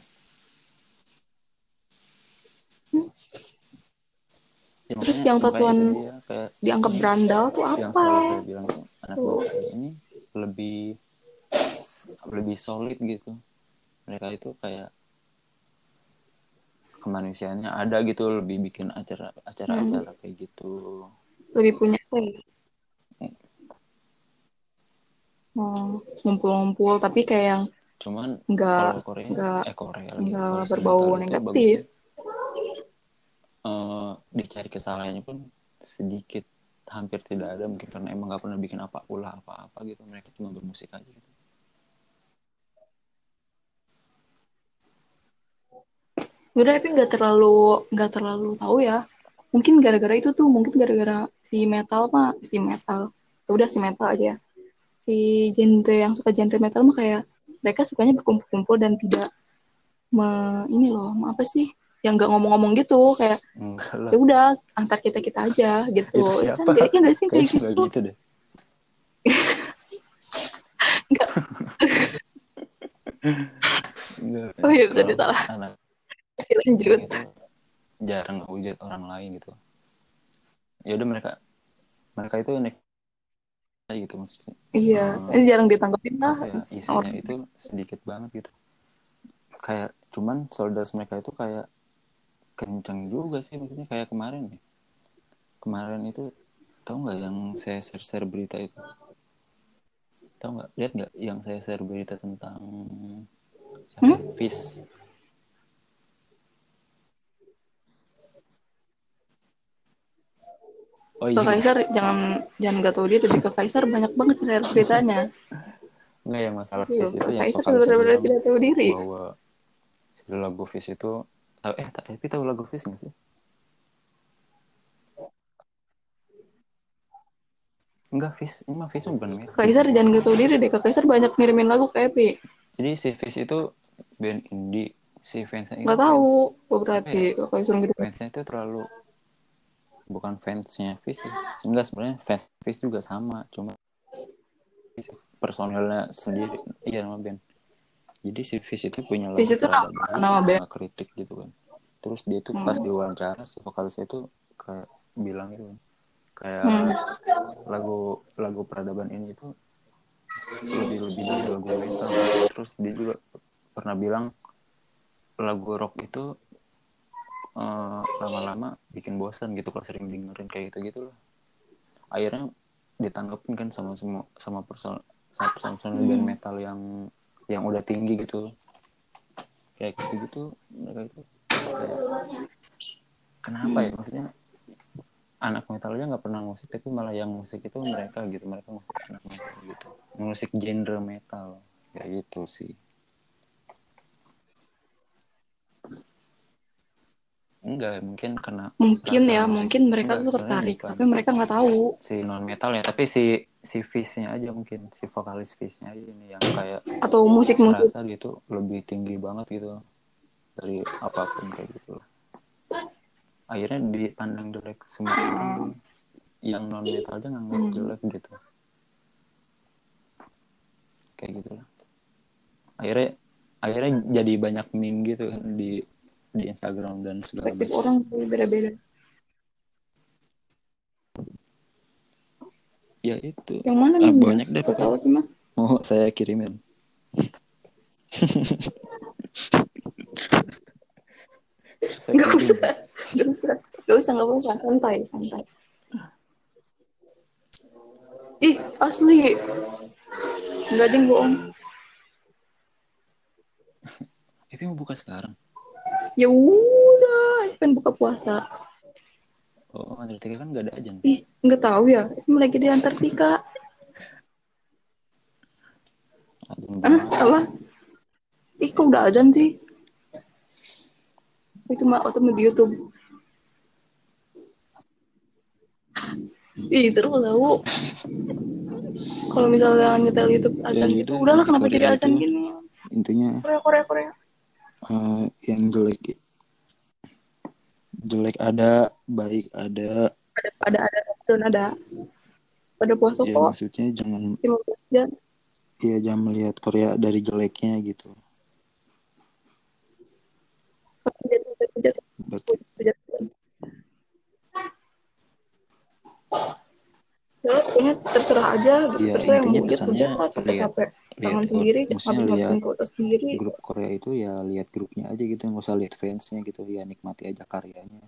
Ya, Terus yang tatoan dia, kayak Dianggap berandal tuh yang apa? saya bilang tuh anak metal ini lebih lebih solid gitu mereka itu kayak kemanusiaannya ada gitu lebih bikin acara acara-acara Hmm. kayak gitu Lebih punya taste. Oh, ngumpul-ngumpul tapi kayak yang cuman Nggak- Korea nggak- eh Korea lagi nggak berbau negatif. eh, dicari kesalahannya pun sedikit hampir tidak ada mungkin karena emang nggak pernah bikin apa ulah apa-apa gitu mereka cuma bermusik aja gitu Udah tapi nggak terlalu nggak terlalu tahu ya. Mungkin gara-gara itu tuh, mungkin gara-gara si metal mah si metal. Ya udah si metal aja. ya. Si genre yang suka genre metal mah kayak mereka sukanya berkumpul-kumpul dan tidak me, ini loh, apa sih? Yang nggak ngomong-ngomong gitu kayak ya udah antar kita kita aja gitu. Itu Ya siapa? kan kayaknya nggak sih kayak gitu? gitu deh. Enggak, Oh iya, berarti salah. anak Lanjut. itu jarang ngehujat orang lain gitu. Ya udah mereka mereka itu unik gitu maksudnya. Iya, ini jarang ditangkapin lah. ya isinya itu sedikit banget gitu. Kayak cuman soldiers mereka itu kayak kenceng juga sih maksudnya kayak kemarin nih. Kemarin itu tahu nggak yang saya share share berita itu? Tahu nggak? Lihat nggak yang saya share berita tentang siapa? Hmm? ya? Oh Ke iya Kaisar jangan jangan gak tahu dia tapi ke Kaisar banyak banget share beritanya. nggak yang masalah Iya, Fish itu yang Kaisar benar-benar tidak tahu diri. bahwa lagu Fish itu eh tapi tahu lagu Fish nggak sih Enggak, Fish. Ini mah Fish bukan. Kak Kaisar jangan gak tahu diri deh. Kak Kaisar banyak ngirimin lagu ke Epi. Jadi si Fish itu band indie. Si fansnya itu Gak tahu. Oh, berarti Kak Kaisar gitu. Fans, fansnya itu terlalu bukan fansnya Fish. Enggak sebenarnya fans Fish juga sama, cuma personelnya sendiri. Iya nama band. Jadi si Fish itu punya lagu itu nama- band. kritik gitu kan. Terus dia itu pas Hmm. diwawancara si vokalisnya itu kayak bilang gitu kan. Kayak Hmm. lagu lagu peradaban ini itu lebih lebih dari lagu metal terus dia juga pernah bilang lagu rock itu eh, lama-lama bikin bosan gitu kalau sering dengerin kayak gitu gitu loh akhirnya ditanggepin kan sama semua sama personal sama personal band metal yang yang udah tinggi gitu. Kayak gitu gitu mereka itu. Kayak, kenapa ya? Maksudnya anak metal aja nggak pernah musik tapi malah yang musik itu mereka gitu. Mereka musik anak metal gitu. Musik genre metal. Kayak gitu sih enggak mungkin karena Mungkin ya, mungkin mereka Enggak, tuh tertarik. bukan. Tapi mereka nggak tahu. si non metal ya tapi si si Fish-nya aja mungkin si vokalis Fish-nya aja ini yang kayak Atau musik-musik. merasa gitu lebih tinggi banget gitu dari apa pun kayak gitu akhirnya dipandang jelek semua orang yang non metal aja nganggap Hmm. jelek gitu kayak gitu lah akhirnya akhirnya jadi banyak meme gitu kan di di Instagram dan segala macam orang tuh beda-beda. ya itu Yang mana Ah, nih? banyak deh tahu sih mah. mau saya kirimin Gak usah. Gak usah. Gak usah, gak usah. Santai, santai. Ih, asli. Enggak ada yang bohong. Epi mau buka sekarang Ya udah, pengen buka puasa. oh Antartika kan gak ada ajan Ih, nggak tahu ya. Lagi di Antartika. Ajan Ah, apa? Ih, kok udah azan sih? Itu mah atau di YouTube. Ih, seru tau. Kalau misalnya nyetel YouTube azan gitu, udah, udahlah kenapa jadi azan gini? intinya Korea, Korea, Korea. Eh, yang jelek jelek ada baik ada Ada, ada, dan ada. Pada puasa ya kok. maksudnya jangan 15 jam. ya jangan melihat Korea dari jeleknya gitu berarti jatuh. Ya, pokoknya terserah aja, gitu. Ya, terserah yang mau pesannya capek-capek. Lihat sendiri, habis ngapain kota sendiri. grup Korea itu ya lihat grupnya aja gitu nggak usah lihat fansnya gitu ya nikmati aja karyanya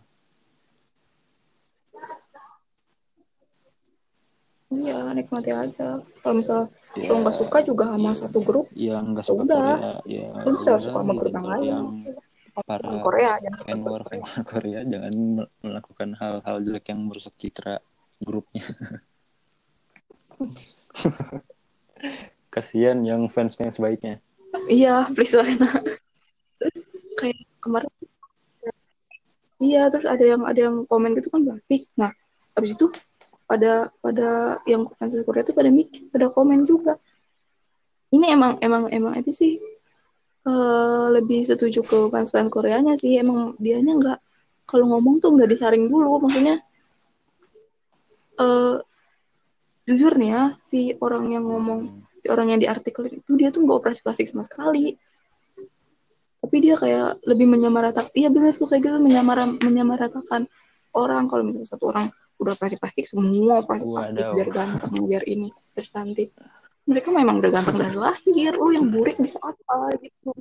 Iya, nikmati aja. Kalau misal Ya. lo nggak suka juga sama satu grup, nggak Ya suka udah. Korea ya lo bisa suka sama gitu. grup yang lain. yang para Korea, jangan fan war Korea. Korea jangan mel- melakukan hal-hal jelek yang merusak citra grupnya kasihan yang fans fans baiknya Iya, please lah. terus kayak kemarin, iya terus ada yang ada yang komen gitu kan pasti. Nah, habis itu pada pada yang fans Korea itu pada mikir, pada komen juga. Ini emang emang emang itu sih eh, lebih setuju ke fans-fans Koreanya sih. Emang dianya nggak kalau ngomong tuh nggak disaring dulu, maksudnya eh jujur nih ya si orang yang ngomong si orang yang diartikelin itu dia tuh nggak operasi plastik sama sekali. Tapi dia kayak lebih menyamaratakan iya benar tuh kayak gitu menyamara menyamaratakan orang. Kalau misalnya satu orang udah operasi plastik semua operasi plastik Wadaw. biar ganteng biar ini biar cantik. Mereka memang udah ganteng dari lahir. Lu yang burik bisa apa gitu?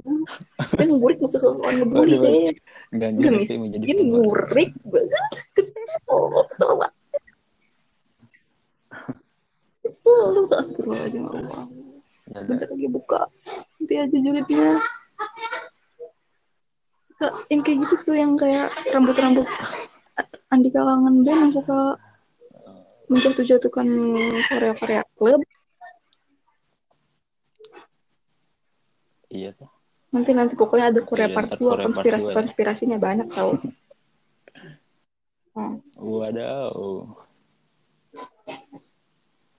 Yang burik butuh sesuatu ngebully deh udah miskin burik banget. Kesel banget lu tak astagfirullahaladzim Allah. Ya, bentar lagi buka. Nanti aja julidnya. Suka yang kayak gitu tuh yang kayak rambut-rambut. Andika Kangen Band yang suka menjatuh-jatuhkan Korea-Korea klub iya tuh. nanti nanti pokoknya ada Korea Iya, part ntar 2 Korea part konspirasi ya. konspirasinya banyak tau. Hmm.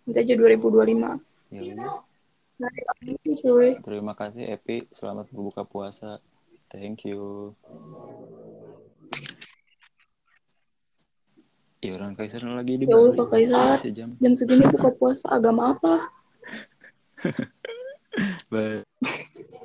Nanti aja 2025 Ya udah. Nah, itu cuy Terima kasih Epi, selamat berbuka puasa. Thank you. Ya orang Kaisar lagi di Ya Bali. Pak Kaisar. Jam. jam segini buka puasa agama apa Bye.